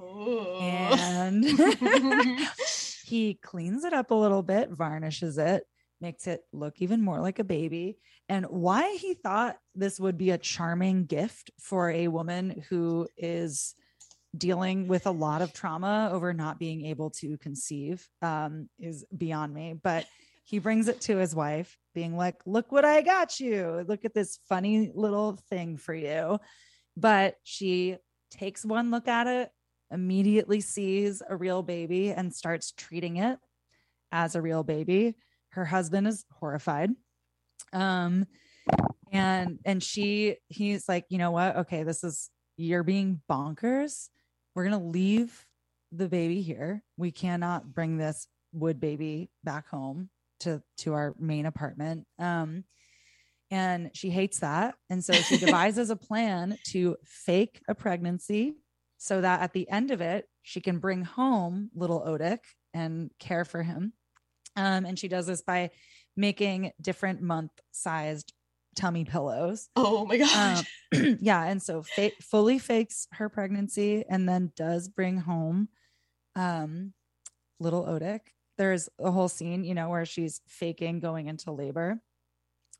And he cleans it up a little bit, varnishes it, makes it look even more like a baby. And why he thought this would be a charming gift for a woman who is dealing with a lot of trauma over not being able to conceive um, is beyond me. But he brings it to his wife, being like, Look what I got you. Look at this funny little thing for you. But she takes one look at it, immediately sees a real baby, and starts treating it as a real baby. Her husband is horrified. Um, and and she he's like, you know what? Okay, this is you're being bonkers. We're gonna leave the baby here. We cannot bring this wood baby back home to to our main apartment. Um, and she hates that, and so she devises a plan to fake a pregnancy so that at the end of it, she can bring home little Otik and care for him. Um, and she does this by making different month sized tummy pillows. Oh my god. Um, yeah. And so fa- fully fakes her pregnancy and then does bring home um, little Otik. There's a whole scene, you know, where she's faking going into labor.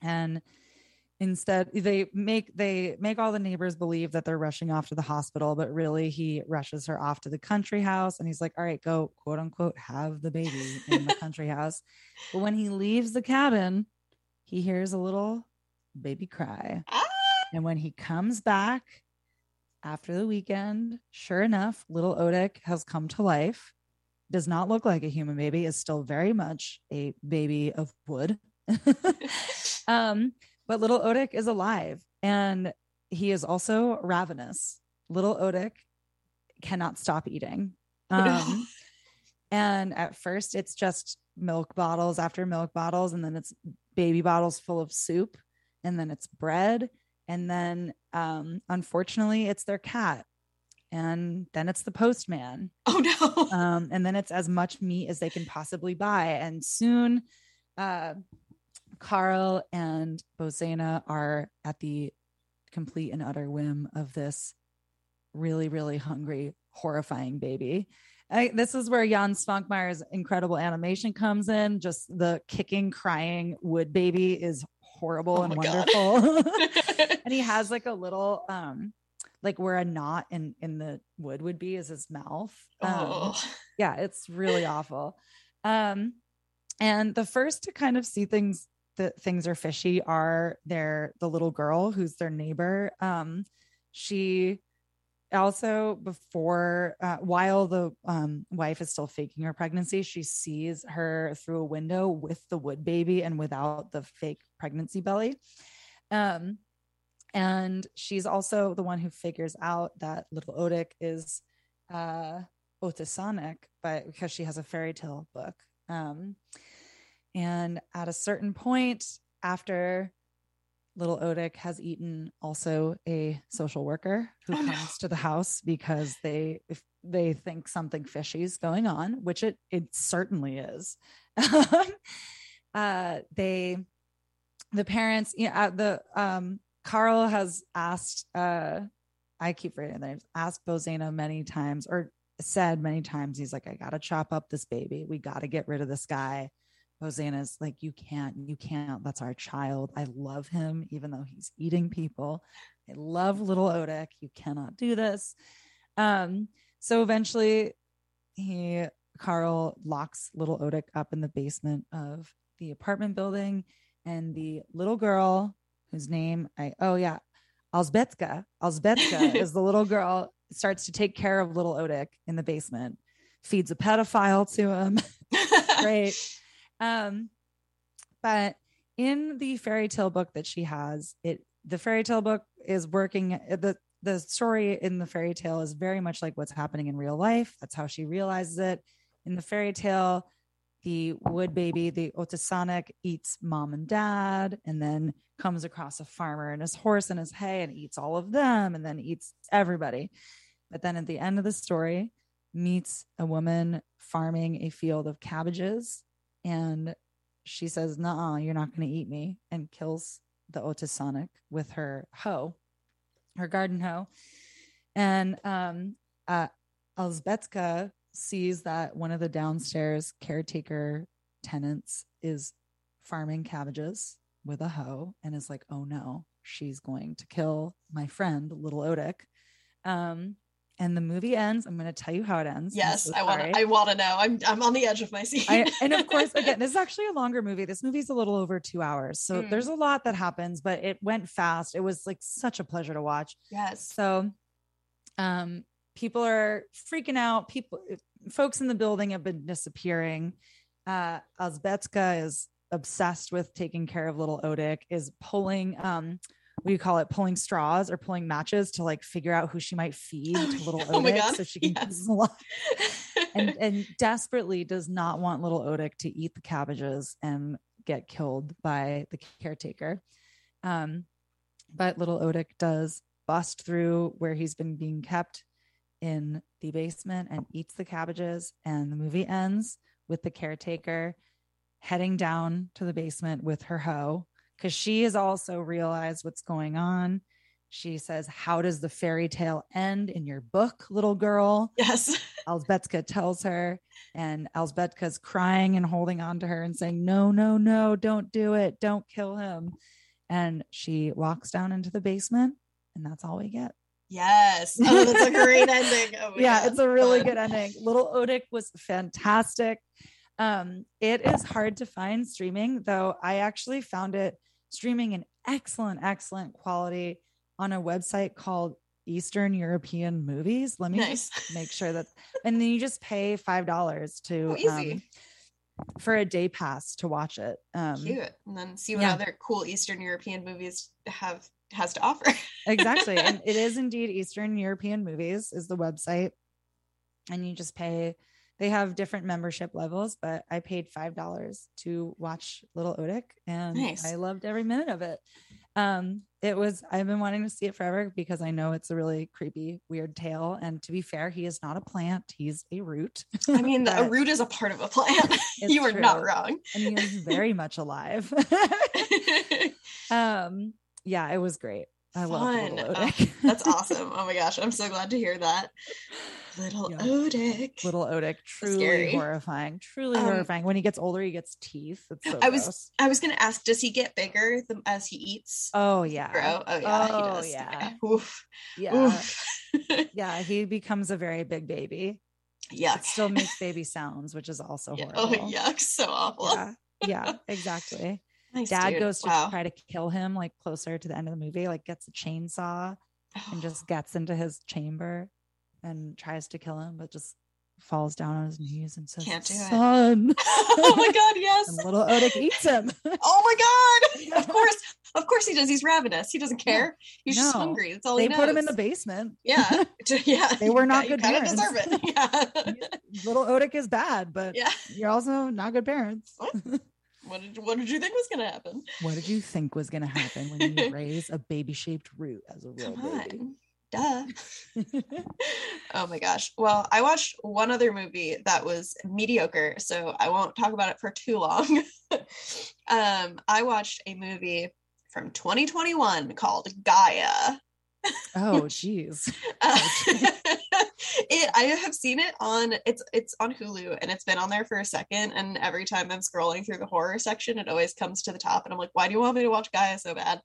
And instead they make they make all the neighbors believe that they're rushing off to the hospital but really he rushes her off to the country house and he's like all right go quote unquote have the baby in the country house but when he leaves the cabin he hears a little baby cry Ah! and when he comes back after the weekend sure enough little otik has come to life does not look like a human baby is still very much a baby of wood um but little Otik is alive and he is also ravenous. Little Otik cannot stop eating. Um, and at first, it's just milk bottles after milk bottles, and then it's baby bottles full of soup, and then it's bread. And then, um, unfortunately, it's their cat. And then it's the postman Oh no. um, and then it's as much meat as they can possibly buy. And soon, uh, Carl and Bozena are at the complete and utter whim of this really, really hungry, horrifying baby. I, this is where Jan Svankmajer's incredible animation comes in. Just the kicking, crying wood baby is horrible Oh and wonderful. and he has like a little um like where a knot in in the wood would be is his mouth. Um, oh. yeah it's really awful. Um and the first to kind of see things that things are fishy are their the little girl who's their neighbor. Um she also before uh, while the um, wife is still faking her pregnancy she sees her through a window with the wood baby and without the fake pregnancy belly. Um and she's also the one who figures out that little Otik is uh Otesánek, but because she has a fairy tale book. Um, and at a certain point, after little Otik has eaten also a social worker who Oh, no. comes to the house because they if they think something fishy is going on, which it it certainly is. uh, they the parents, yeah, the um, Carl has asked. Uh, I keep forgetting their names. Asked Bozena many times, or said many times, he's like, "I gotta chop up this baby. We gotta get rid of this guy." Hosanna's like, "You can't, you can't. That's our child. I love him, even though he's eating people. I love little Otik. You cannot do this." Um, so eventually, he Carl locks little Otik up in the basement of the apartment building, and the little girl whose name I oh yeah, Alzbetka. Alzbetka is the little girl starts to take care of little Otik in the basement, feeds a pedophile to him. Great. Um, but in the fairy tale book that she has, it the fairy tale book is working the the story in the fairy tale is very much like what's happening in real life. That's how she realizes it. In the fairy tale, the wood baby, the Otesánek, eats mom and dad, and then comes across a farmer and his horse and his hay and eats all of them, and then eats everybody. But then at the end of the story, meets a woman farming a field of cabbages, and she says, "Nah, you're not going to eat me," and kills the Otesánek with her hoe, her garden hoe, and um, uh, Alzbetka sees that one of the downstairs caretaker tenants is farming cabbages with a hoe and is like, oh no, she's going to kill my friend, little Otik. Um, and the movie ends. I'm going to tell you how it ends. Yes, so I want to. I want to know. I'm I'm on the edge of my seat. I, and of course, again, this is actually a longer movie. This movie's a little over two hours. So Mm. there's a lot that happens, but it went fast. It was like such a pleasure to watch. yes. So um people are freaking out. People folks in the building have been disappearing. Uh Azbetska is obsessed with taking care of little Otik, is pulling um what do you call it? Pulling straws or pulling matches to like figure out who she might feed to little Oh God, so she can yes. keep him alive. and and desperately does not want little Otik to eat the cabbages and get killed by the caretaker. Um, but little Otik does bust through where he's been being kept in the basement and eats the cabbages. And the movie ends with the caretaker heading down to the basement with her hoe because she has also realized what's going on. She says, How does the fairy tale end in your book, little girl? Yes. Elsbetka tells her, and Elsbetka's crying and holding on to her and saying, No, no, no, don't do it. Don't kill him. And she walks down into the basement, and that's all we get. Yes. Oh, that's a great ending. Oh yeah, God, it's a really good ending. Little Otik was fantastic. Um, it is hard to find streaming, though I actually found it streaming in excellent, excellent quality on a website called Eastern European Movies. Let me Nice. just make sure that, and then you just pay five dollars to Oh, um, for a day pass to watch it. Um, Cute. And then see what yeah. other cool Eastern European movies have has to offer. exactly and it is indeed eastern european movies is the website and you just pay they have different membership levels but i paid five dollars to watch little otik and Nice. i loved every minute of it um it was i've been wanting to see it forever because i know it's a really creepy weird tale and to be fair he is not a plant he's a root I mean, a root is a part of a plant. you are not wrong. and he is very much alive um yeah it was great i love little Oh, That's awesome. Oh my gosh, I'm so glad to hear that. Little Yeah. Otik. little Otik, truly Scary. horrifying, truly Um, horrifying. When he gets older, he gets teeth. It's so I was- gross. I was gonna ask, does he get bigger the, as he eats? Oh yeah, Grow? Oh yeah, Oh, he does. yeah. Oof. yeah, Oof. yeah. He becomes a very big baby. Yeah. Still makes baby sounds, which is also Yeah. Oh horrible. yuck, so awful. Yeah, yeah, exactly. Nice, Dad dude. goes to wow. try to kill him like closer to the end of the movie, like gets a chainsaw and just gets into his chamber and tries to kill him, but just falls down on his knees and says, Can't do it. "Son." oh my god, yes. and little Otik eats him. Oh my god. Of course. Of course he does. He's ravenous. He doesn't care. He's just hungry. That's all they put him in the basement. Yeah. Yeah. They were not ki- good You kind of parents. deserve it. Yeah. little Otik is bad, but yeah. you're also not good parents. Oh. What did what did you think was gonna happen? what did you think was going to happen when you raise a baby shaped root as a real Come baby? on. Duh. oh my gosh. Well, I watched one other movie that was mediocre, so I won't talk about it for too long. um, I watched a movie from 2021 called Gaia. oh, geez. Uh, it, I have seen it on it's it's on Hulu and it's been on there for a second. And every time I'm scrolling through the horror section, it always comes to the top, and I'm like, why do you want me to watch Gaia so bad?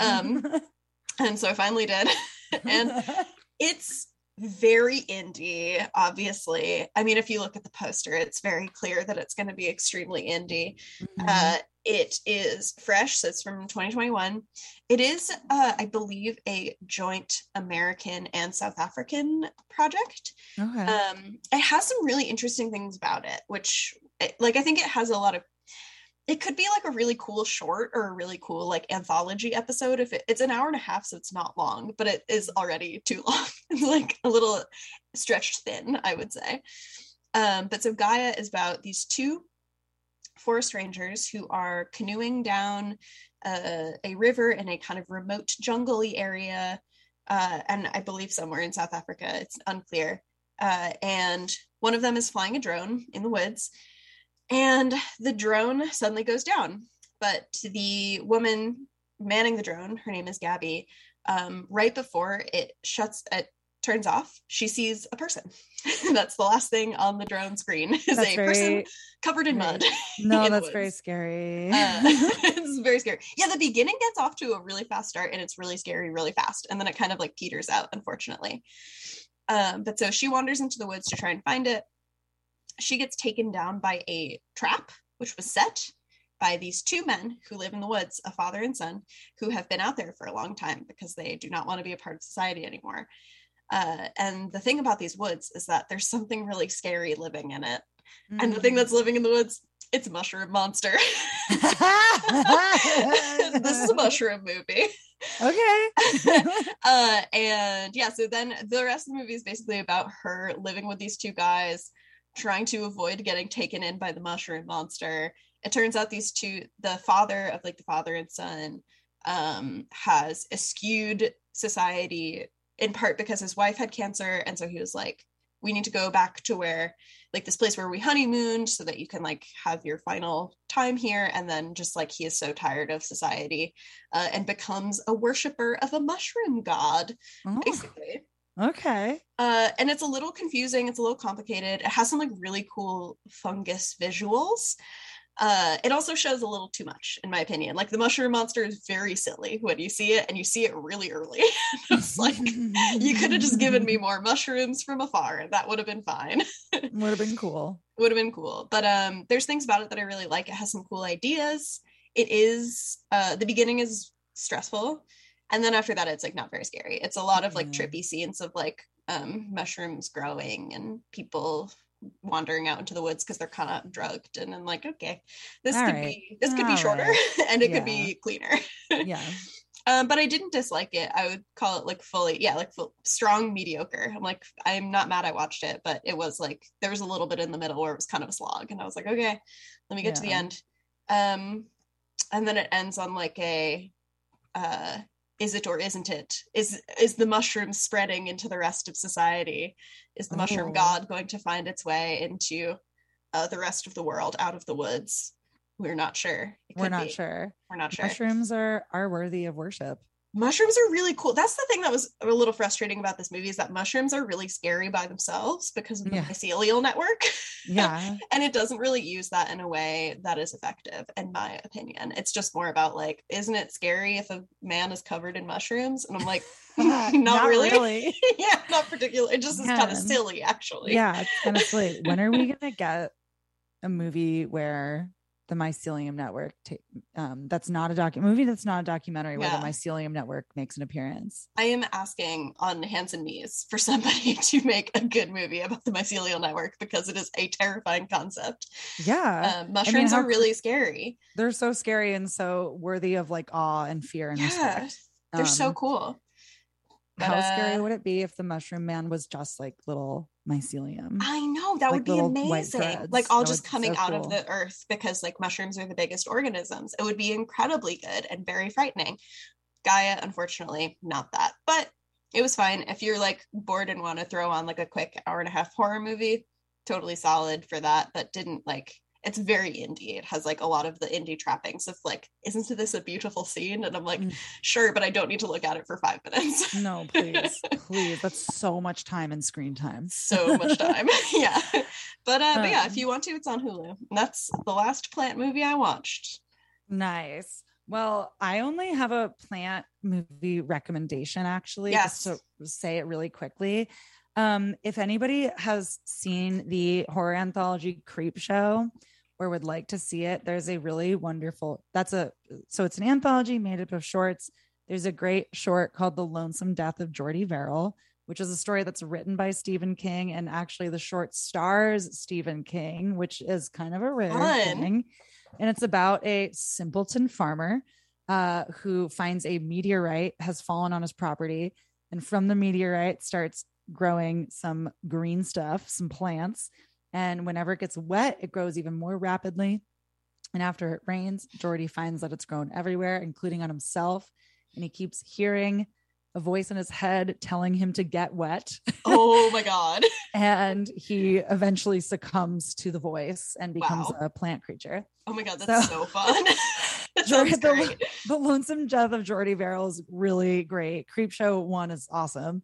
Um, And so I finally did, and it's very indie. Obviously, I mean, if you look at the poster, it's very clear that it's going to be extremely indie. Mhm. Uh, it is fresh, so it's from 2021. It is, uh, I believe, a joint American and South African project. okay. Um, it has some really interesting things about it, which, like, I think it has a lot of. It could be like a really cool short or a really cool like anthology episode. If it, it's an hour and a half, so it's not long, but it is already too long. it's like a little stretched thin, I would say. Um, but so Gaia is about these two forest rangers who are canoeing down uh, a river in a kind of remote jungly area, uh, and I believe somewhere in South Africa. It's unclear. Uh, and one of them is flying a drone in the woods, and the drone suddenly goes down. But the woman manning the drone, her name is Gabby, um, right before it shuts, it turns off, she sees a person. that's the last thing on the drone screen is That's a person covered in mud. no, that's very scary. Uh, it's very scary. Yeah, the beginning gets off to a really fast start and it's really scary really fast. And then it kind of like peters out, unfortunately. Um, but so she wanders into the woods to try and find it. She gets taken down by a trap, which was set by these two men who live in the woods, a father and son, who have been out there for a long time because they do not want to be a part of society anymore. Uh, and the thing about these woods is that there's something really scary living in it. And the thing Mm. that's living in the woods, it's a mushroom monster. this is a mushroom movie. okay. uh, and yeah, so then the rest of the movie is basically about her living with these two guys trying to avoid getting taken in by the mushroom monster. It turns out these two, the father of like the father and son, um, has eschewed society in part because his wife had cancer, and so he was like, "We need to go back to where, like, this place where we honeymooned, so that you can like have your final time here." And then just like he is so tired of society, uh, and becomes a worshiper of a mushroom god, Oh, basically. Okay. Uh, and it's a little confusing. It's a little complicated. It has some like really cool fungus visuals. Uh, it also shows a little too much, in my opinion. Like the mushroom monster is very silly when you see it, and you see it really early. it's like you could have just given me more mushrooms from afar, that would have been fine. Would have been cool. would have been cool. But um, there's things about it that I really like. It has some cool ideas. It is uh, the beginning is stressful, and then after that, it's like not very scary. It's a lot of like trippy scenes of like um, mushrooms growing and people wandering out into the woods because they're kind of drugged. And I'm like, okay, this All could right. be this could be shorter, right. and it Yeah. could be cleaner. Yeah. Um, but I didn't dislike it. I would call it like fully, yeah, like full, strong mediocre. I'm like, I'm not mad I watched it, but it was like there was a little bit in the middle where it was kind of a slog, and I was like, okay, let me get to the end. Um, and then it ends on like a, uh, is it or isn't it? Is is the mushroom spreading into the rest of society? Is the mushroom Oh. god going to find its way into uh, the rest of the world out of the woods? We're not sure. It We're not be. sure. We're not sure Mushrooms are are worthy of worship. Mushrooms are really cool. That's the thing that was a little frustrating about this movie is that mushrooms are really scary by themselves because of the Yeah. mycelial network. Yeah. and it doesn't really use that in a way that is effective, in my opinion. It's just more about like, isn't it scary if a man is covered in mushrooms? And I'm like, uh, not, really. yeah, not particularly. It just is kind of silly, actually. yeah, it's kind of silly. When are we gonna get a movie where the Mycelium Network? Ta- um, that's not a docu movie. That's not a documentary where the Mycelium Network makes an appearance. I am asking on hands and knees for somebody to make a good movie about the mycelial network because it is a terrifying concept. Yeah, Um, mushrooms how are really scary. they're so scary and so worthy of like awe and fear and Yeah, respect. They're so Um, cool. How But, scary uh, would it be if the Mushroom Man was just like little mycelium? I know that Like would be amazing. Like all That just coming so out of the earth because like mushrooms are the biggest organisms. It would be incredibly good and very frightening. Gaia, unfortunately, not that. But it was fine. If you're like bored and want to throw on like a quick hour and a half horror movie, totally solid for that. But didn't like it's very indie. It has like a lot of the indie trappings of like, isn't this a beautiful scene? And I'm like, Mm. sure, but I don't need to look at it for five minutes. No, please, please. That's so much time and screen time. so much time. yeah. But uh but yeah, Um, if you want to, it's on Hulu. And that's the last plant movie I watched. Nice. Well, I only have a plant movie recommendation actually, just to say it really quickly. Um, if anybody has seen the horror anthology Creep Show or would like to see it, there's a really wonderful that's a so it's an anthology made up of shorts. There's a great short called The Lonesome Death of Jordy Verrill, which is a story that's written by Stephen King, and actually the short stars Stephen King, which is kind of a rare Fun. thing. And it's about a simpleton farmer uh, who finds a meteorite has fallen on his property, and from the meteorite starts growing some green stuff, some plants. And whenever it gets wet, it grows even more rapidly. And after it rains, Jordy finds that it's grown everywhere, including on himself. And he keeps hearing a voice in his head telling him to get wet. Oh my god. and he eventually succumbs to the voice and becomes Wow. a plant creature. Oh my god, that's so, So- fun. that Jordy- the, the Lonesome Death of Jordy Verrill is really great. Creep Show one is awesome.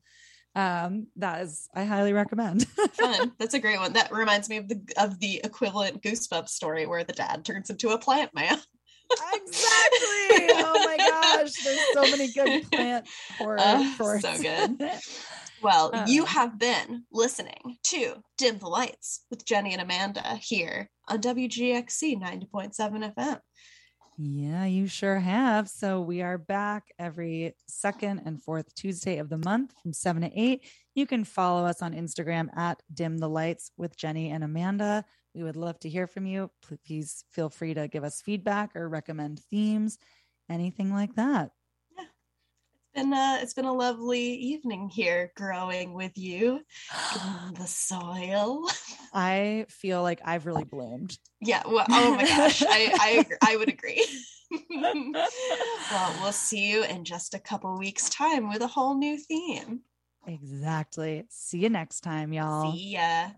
Um, that is I highly recommend. Fun. That's a great one. That reminds me of the of the equivalent Goosebumps story where the dad turns into a plant man. exactly. Oh my gosh, there's so many good plant horror Uh, shorts. so good. Well, you Uh. have been listening to Dim the Lights with Jenny and Amanda here on WGXC 90.7 FM. Yeah, you sure have. So we are back every second and fourth Tuesday of the month from seven to eight. You can follow us on Instagram at Dim the Lights with Jenny and Amanda. We would love to hear from you. Please feel free to give us feedback or recommend themes, anything like that. Been a it's been a lovely evening here growing with you in the soil. I feel like I've really bloomed. Yeah. Well, oh my gosh, I I, I would agree. well, we'll see you in just a couple weeks' time with a whole new theme. Exactly. See you next time, y'all. See ya.